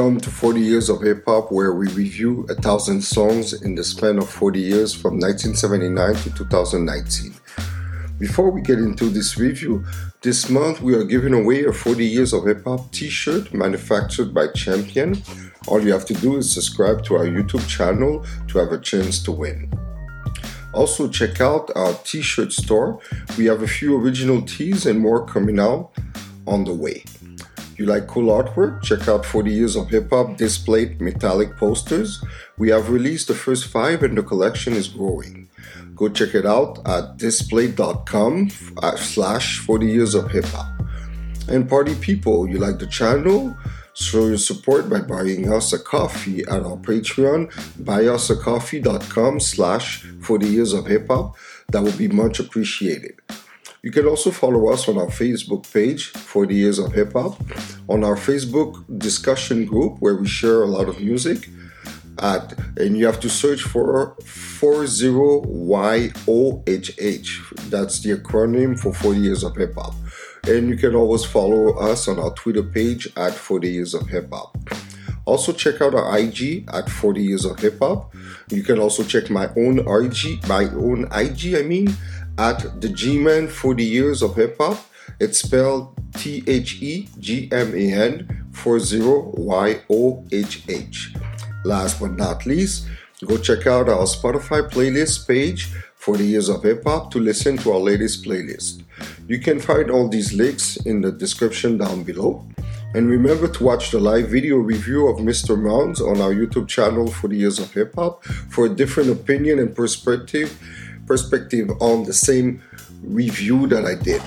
Welcome to 40 Years of Hip Hop, where we review a thousand songs in the span of 40 years from 1979 to 2019. Before we get into this review, this month we are giving away a 40 Years of Hip Hop t shirt manufactured by Champion. All you have to do is subscribe to our YouTube channel to have a chance to win. Also, check out our t shirt store. We have a few original tees and more coming out on the way. You like cool artwork? Check out 40 Years of Hip Hop displayed metallic posters. We have released the first five and the collection is growing. Go check it out at displate.com slash 40 Years of Hip Hop. And party people, you like the channel? Show your support by buying us a coffee at our Patreon, buyusacoffee.com slash 40 Years of Hip Hop. That would be much appreciated. You can also follow us on our Facebook page, 40 Years of Hip Hop, on our Facebook discussion group where we share a lot of music. At, and you have to search for 40YOHH. That's the acronym for 40 Years of Hip Hop. And you can always follow us on our Twitter page at 40 Years of Hip Hop. Also check out our IG at 40 Years of Hip Hop. You can also check my own IG, my own IG, I mean, at the G-Man 40 Years of Hip Hop. It's spelled T H E G M A N 40 Y O H H. Last but not least, go check out our Spotify playlist page 40 Years of Hip Hop to listen to our latest playlist. You can find all these links in the description down below. And remember to watch the live video review of Mr. Mounds on our YouTube channel 40 Years of Hip Hop for a different opinion and perspective perspective on the same review that I did.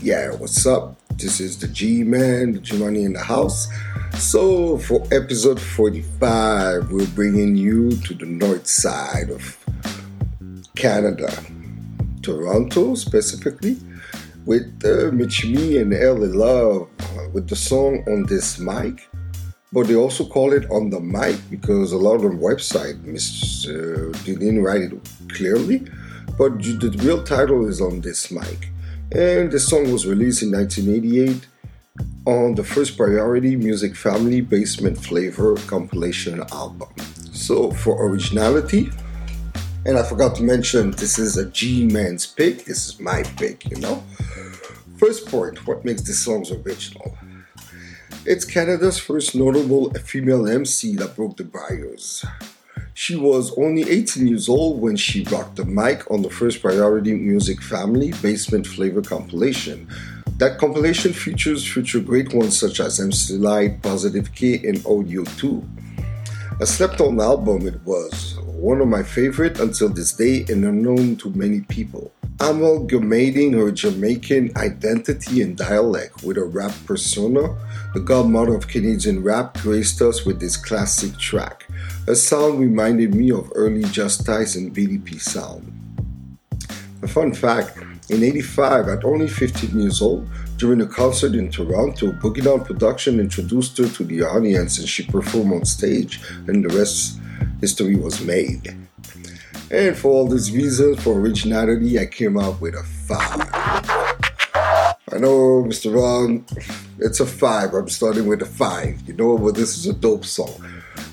Yeah, what's up? This is the G Man, the G Money in the house. So, for episode 45, we're bringing you to the north side of Canada, Toronto specifically, with uh, Michie and LA Love uh, with the song on this mic but they also call it on the mic because a lot of the website uh, didn't write it clearly, but the real title is on this mic. And the song was released in 1988 on the First Priority Music Family Basement Flavor compilation album. So for originality, and I forgot to mention this is a G Man's pick, this is my pick, you know. First point, what makes this songs original? It's Canada's first notable female MC that broke the barriers. She was only 18 years old when she rocked the mic on the first Priority Music Family Basement Flavor compilation. That compilation features future great ones such as MC Lyte, Positive K, and Audio 2. A slept on album it was, one of my favorite until this day and unknown to many people. Amalgamating her Jamaican identity and dialect with a rap persona, the godmother of Canadian rap graced us with this classic track. A sound reminded me of early Justice and BDP sound. A fun fact in 85, at only 15 years old, during a concert in Toronto, Boogie Down Production introduced her to the audience and she performed on stage, and the rest history was made. And for all these reasons, for originality, I came up with a five. I know, Mr. Ron, it's a five. I'm starting with a five. You know, but this is a dope song.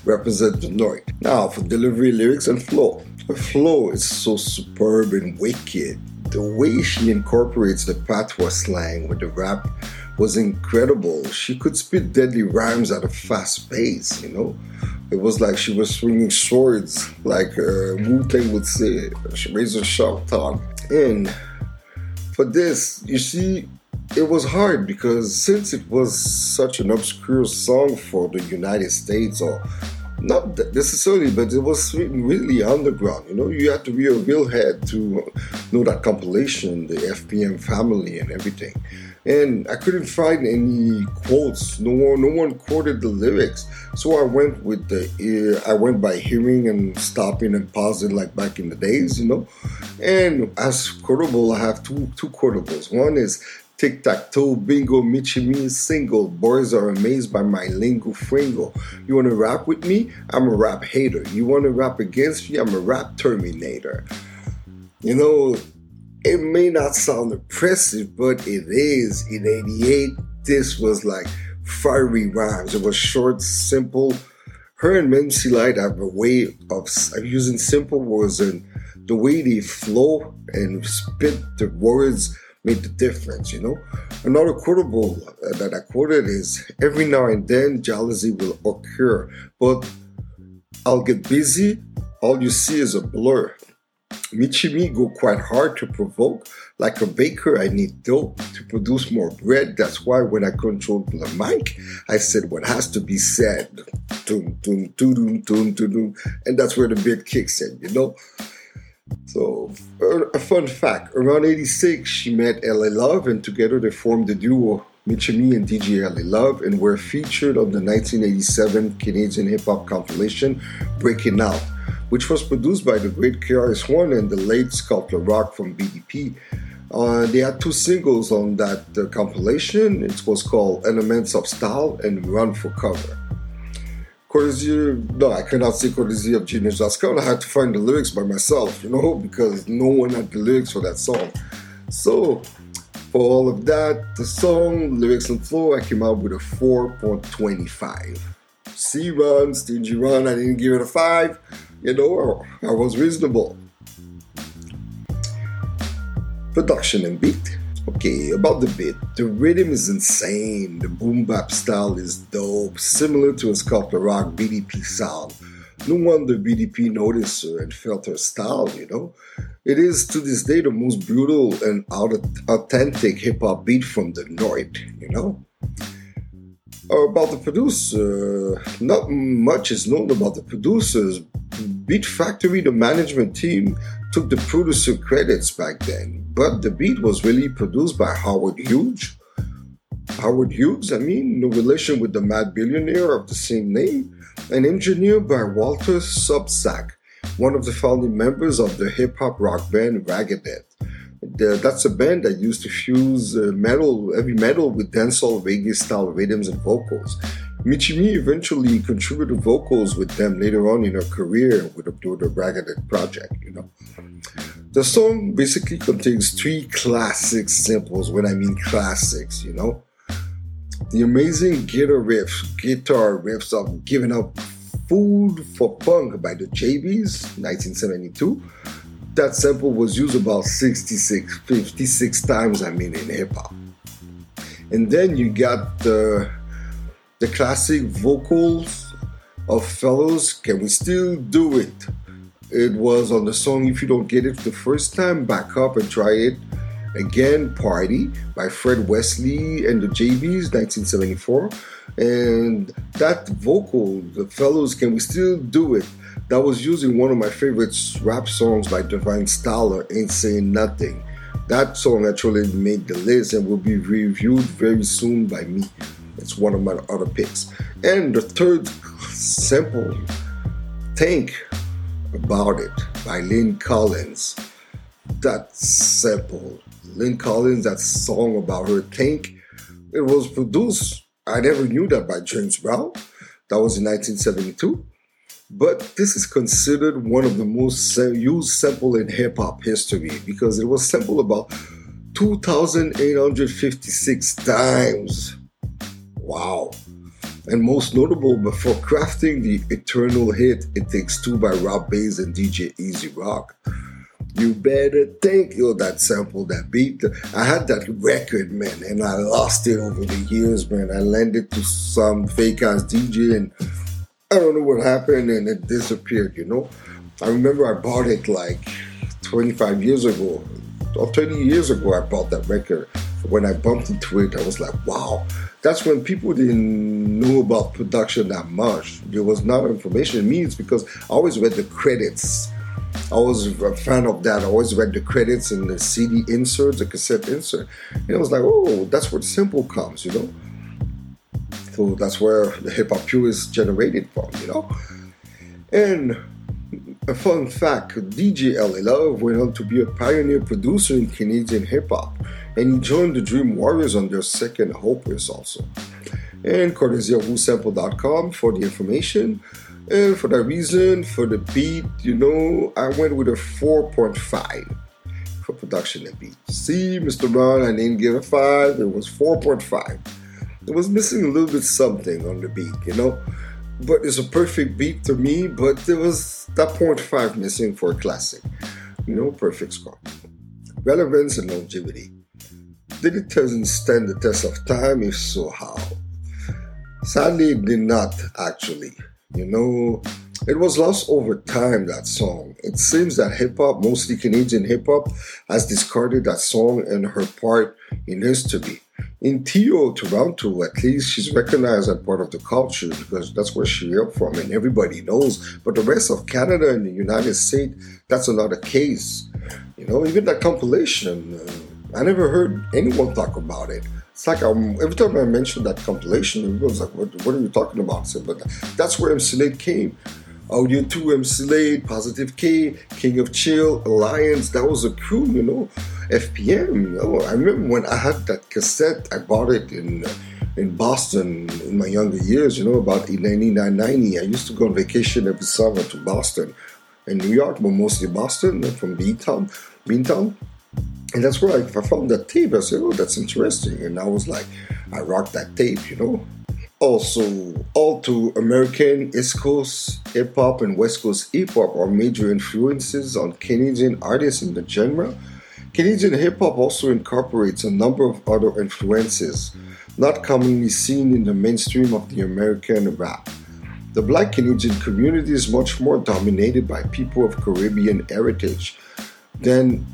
Represent the North. Now, for delivery, lyrics, and flow. Her flow is so superb and wicked. The way she incorporates the patois slang with the rap was incredible. She could spit deadly rhymes at a fast pace, you know? It was like she was swinging swords, like uh, Wu Tang would say, razor sharp tongue. And for this, you see, it was hard because since it was such an obscure song for the United States, or not necessarily, but it was really underground. You know, you had to be a real head to know that compilation, the FPM family, and everything and I couldn't find any quotes. No one, no one quoted the lyrics. So I went with the ear. I went by hearing and stopping and pausing like back in the days, you know. And as quotable, I have two two quotables. One is Tic tac toe, bingo, Michie Mee single. Boys are amazed by my lingo fringo. You wanna rap with me? I'm a rap hater. You wanna rap against me? I'm a rap terminator. You know, it may not sound impressive, but it is. In 88, this was like fiery rhymes. It was short, simple. Her and MC Lyte have a way of, using simple words and the way they flow and spit the words made the difference, you know. Another quotable uh, that I quoted is every now and then jealousy will occur, but I'll get busy, all you see is a blur. Michie Mee go quite hard to provoke. Like a baker, I need dough to produce more bread. That's why when I controlled the mic, I said what has to be said. Dun, dun, dun, dun, dun, and that's where the beat kicks in, you know? So, er, a fun fact around 86, she met LA Love, and together they formed the duo Michie Mee and DJ LA Love, and were featured on the 1987 Canadian hip hop compilation Breaking Out, which was produced by the great KRS-One and the late Scott La Rock from BDP. Uh, they had two singles on that uh, compilation. It was called Elements of Style and Run for Cover courtesy, no, I cannot say courtesy of Genius.com. I had to find the lyrics by myself, you know, because no one had the lyrics for that song. So, for all of that, the song, lyrics and flow, I came out with a 4.25. C run, stingy run, I didn't give it a 5. You know, I was reasonable. Production and beat. Okay, about the beat. The rhythm is insane. The boom bap style is dope, similar to a Scott La Rock BDP sound. No wonder BDP noticed her and felt her style, you know? It is to this day the most brutal and authentic hip hop beat from the North, you know? About the producer, not much is known about the producers. Beat Factory, the management team, took the producer credits back then, but the beat was really produced by Howard Hughes. Howard Hughes, I mean, no relation with the mad billionaire of the same name, and engineered by Walter Sobczak, one of the founding members of the hip hop rock band Raggadeath. that's a band that used to fuse uh, metal, heavy metal with dancehall reggae style rhythms and vocals. Michie Mee eventually contributed vocals with them later on in her career with the, the Raggadeath project, you know. The song basically contains three classic samples, when I mean classics, you know. The amazing guitar riffs, guitar riffs of Giving Up Food for Funk by the JBs, 1972. That sample was used about 66, 56 times, I mean, in hip hop. And then you got the the classic vocals of Fellows, Can We Still Do It? It was on the song If You Don't Get It the first time, back up and try it again, Party by Fred Wesley and the JBs, 1974. And that vocal, the Fellows, Can We Still Do It? That was using one of my favorite rap songs by Divine Styler, Ain't Saying Nothing. That song actually made the list and will be reviewed very soon by me. It's one of my other picks. And the third sample, Think About It by Lynn Collins. That sample, Lynn Collins, that song about her Think, it was produced, I never knew that by James Brown. That was in 1972. But this is considered one of the most used sample in hip hop history because it was sampled about 2,856 times. Wow. And most notable, before crafting the eternal hit It Takes Two by Rob Base and DJ E-Z Rock. You better think, yo, that sample, that beat. I had that record, man, and I lost it over the years, man. I lent it to some fake ass DJ, and I don't know what happened, and it disappeared, you know. I remember I bought it like 25 years ago, or 30 years ago, I bought that record. When I bumped into it, I was like, wow, that's when people didn't know about production that much. There was not information. Me, it's because I always read the credits. I was a fan of that. I always read the credits and the CD insert, the cassette insert. And it was like, oh, that's where the sample comes, you know? So that's where the hip hop view is generated from, you know? And a fun fact DJ LA Love went on to be a pioneer producer in Canadian hip hop and he joined the Dream Warriors on their second Hopeless also. And courtesy of WhoSampled.com for the information. And for that reason, for the beat, you know, I went with a 4.5 for production and beat. See, Mr. Brown, I didn't give a 5, it was 4.5. it was missing a little bit something on the beat, you know. But it's a perfect beat to me, but there was that point five missing for a classic. No perfect score. Relevance and longevity. Did it doesn't stand the test of time? If so, how? Sadly, it did not actually. You know, it was lost over time, that song. It seems that hip hop, mostly Canadian hip hop, has discarded that song and her part in history. In TO, Toronto, at least, she's recognized as part of the culture because that's where she up from and everybody knows. But the rest of Canada and the United States, that's another case. You know, even that compilation, uh, I never heard anyone talk about it. It's like um, every time I mention that compilation, everyone's like, what, what are you talking about? So, but that's where MC Lyte came. Audio 2, MC Lyte, Positive K, King of Chill, Alliance, that was a crew, you know. FPM, know. Oh, I remember when I had that cassette, I bought it in in Boston in my younger years, you know, about 99, 90. I used to go on vacation every summer to Boston and New York, but mostly Boston, uh, from Beantown, Beantown. And that's where I, I found that tape. I said, oh, that's interesting. And I was like, I rocked that tape, you know. Also, all to American East Coast hip hop and West Coast hip hop are major influences on Canadian artists in the genre. Canadian hip hop also incorporates a number of other influences not commonly seen in the mainstream of the American rap. The black Canadian community is much more dominated by people of Caribbean heritage than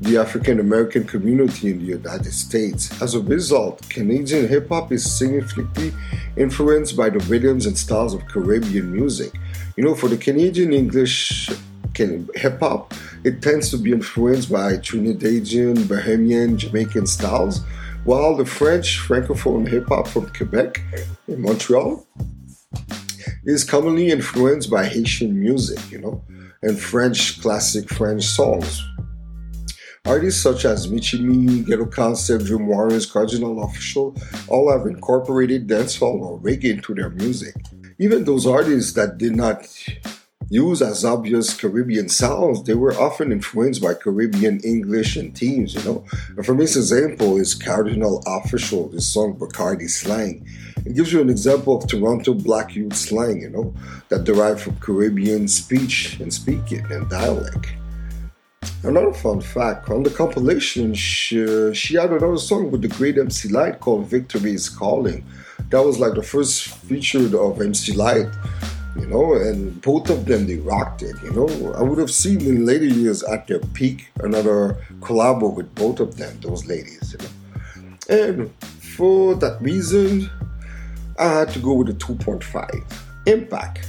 the African American community in the United States. As a result, Canadian hip hop is significantly influenced by the rhythms and styles of Caribbean music. You know, for the Canadian English hip hop, it tends to be influenced by Trinidadian, Bahamian, Jamaican styles, while the French Francophone hip hop from Quebec in Montreal is commonly influenced by Haitian music, you know, and French classic French songs Artists such as Michie Ghetto Concept, Dream Warriors, Cardinal Offishall all have incorporated dancehall or reggae into their music. Even those artists that did not use as obvious Caribbean sounds, they were often influenced by Caribbean English and themes, you know. And for me, this example is Cardinal Offishall, his song Bacardi Slang. It gives you an example of Toronto black youth slang, you know, that derived from Caribbean speech and speaking and dialect. Another fun fact on the compilation, she, she had another song with the great MC Lyte called Victory is Calling. That was like the first featured of MC Lyte, you know, and both of them they rocked it, you know. I would have seen in later years at their peak another collab with both of them, those ladies, you know. And for that reason, I had to go with a 2.5. Impact.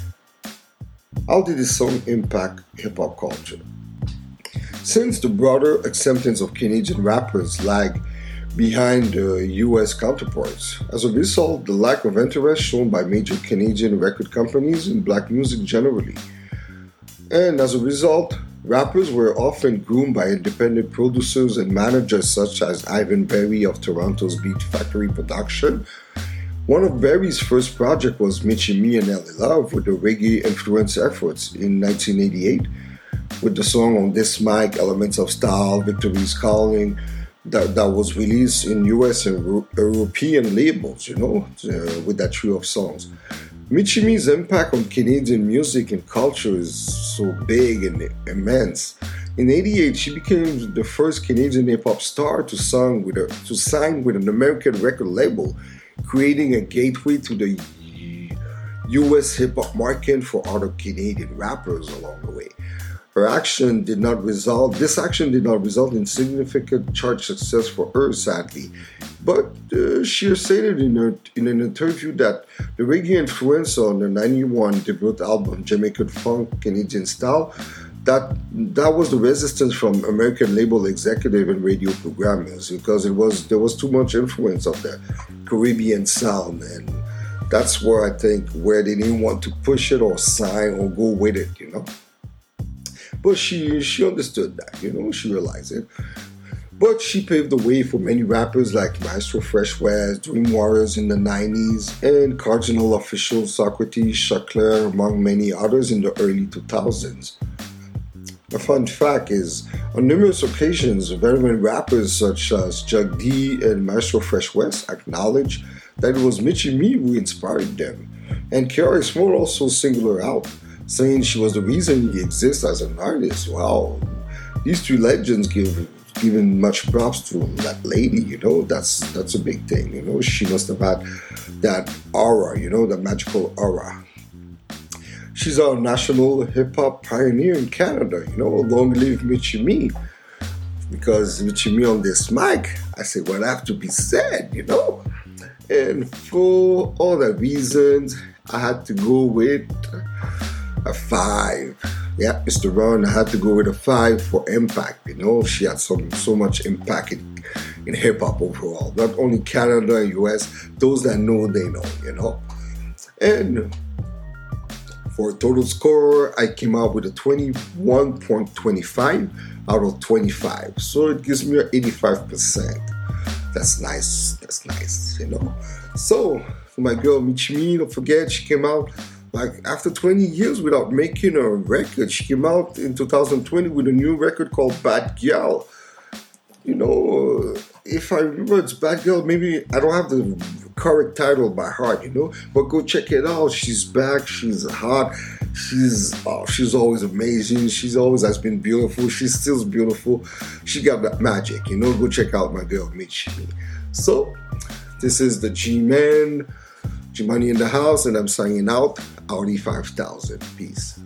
How did this song impact hip hop culture? Since the broader acceptance of Canadian rappers lag behind the US counterparts, as a result, the lack of interest shown by major Canadian record companies in black music generally. And as a result, rappers were often groomed by independent producers and managers such as Ivan Berry of Toronto's Beat Factory Production. One of Berry's first projects was Michie Mee and LA Love with the reggae influence efforts in 1988 with the song on this mic, Elements of Style, Victory's Calling, that, that was released in US and European labels, you know, uh, with that trio of songs. Michie Mee's impact on Canadian music and culture is so big and immense. In '88, she became the first Canadian hip hop star to sign with a, to sign with an American record label, creating a gateway to the U.S. hip hop market for other Canadian rappers along the way. Her action did not result, this action did not result in significant chart success for her, sadly. But uh, she stated in, her, in an interview that the reggae influence on the 91 debut album, Jamaican Funk Canadian Style, that that was the resistance from American label executive and radio programmers because it was there was too much influence of the Caribbean sound and that's where I think where they didn't want to push it or sign or go with it, you know. But she she understood that, you know, she realized it. But she paved the way for many rappers like Maestro Fresh Wes, Dream Warriors in the 90s, and Cardinal Offishall Saukrates, Choclair, among many others in the early 2000s. A fun fact is, on numerous occasions, veteran rappers such as Chuck D and Maestro Fresh Wes acknowledge that it was Michie Mee who inspired them. And KRS-One also singled out, saying she was the reason he exists as an artist. Wow, these two legends give given much props to that lady. You know, that's that's a big thing. You know, she must have had that aura. You know, the magical aura. She's our national hip hop pioneer in Canada. You know, long live Michie Mee. Because Michie Mee on this mic, I say what have to be said. You know, and for all the reasons, I had to go with a five yeah, Mr. Ron, I had to go with a five for impact. You know, she had some so much impact in, in hip hop overall. Not only Canada and US, those that know, they know, you know. And for total score, I came out with a 21.25 out of 25. So it gives me an 85%. That's nice. That's nice, you know. So for my girl Michie Mee, don't forget she came out like after 20 years without making a record, she came out in 2020 with a new record called Bad Gyal. You know, uh, if I remember it's Bad Gyal, maybe I don't have the correct title by heart, you know, but go check it out. She's back, she's hot, she's oh, she's always amazing, she's always has been beautiful, she's still beautiful. She got that magic, you know. Go check out my girl Michie. So, this is the G Man. G Money in the house, and I'm signing out. Audi 5000. Peace.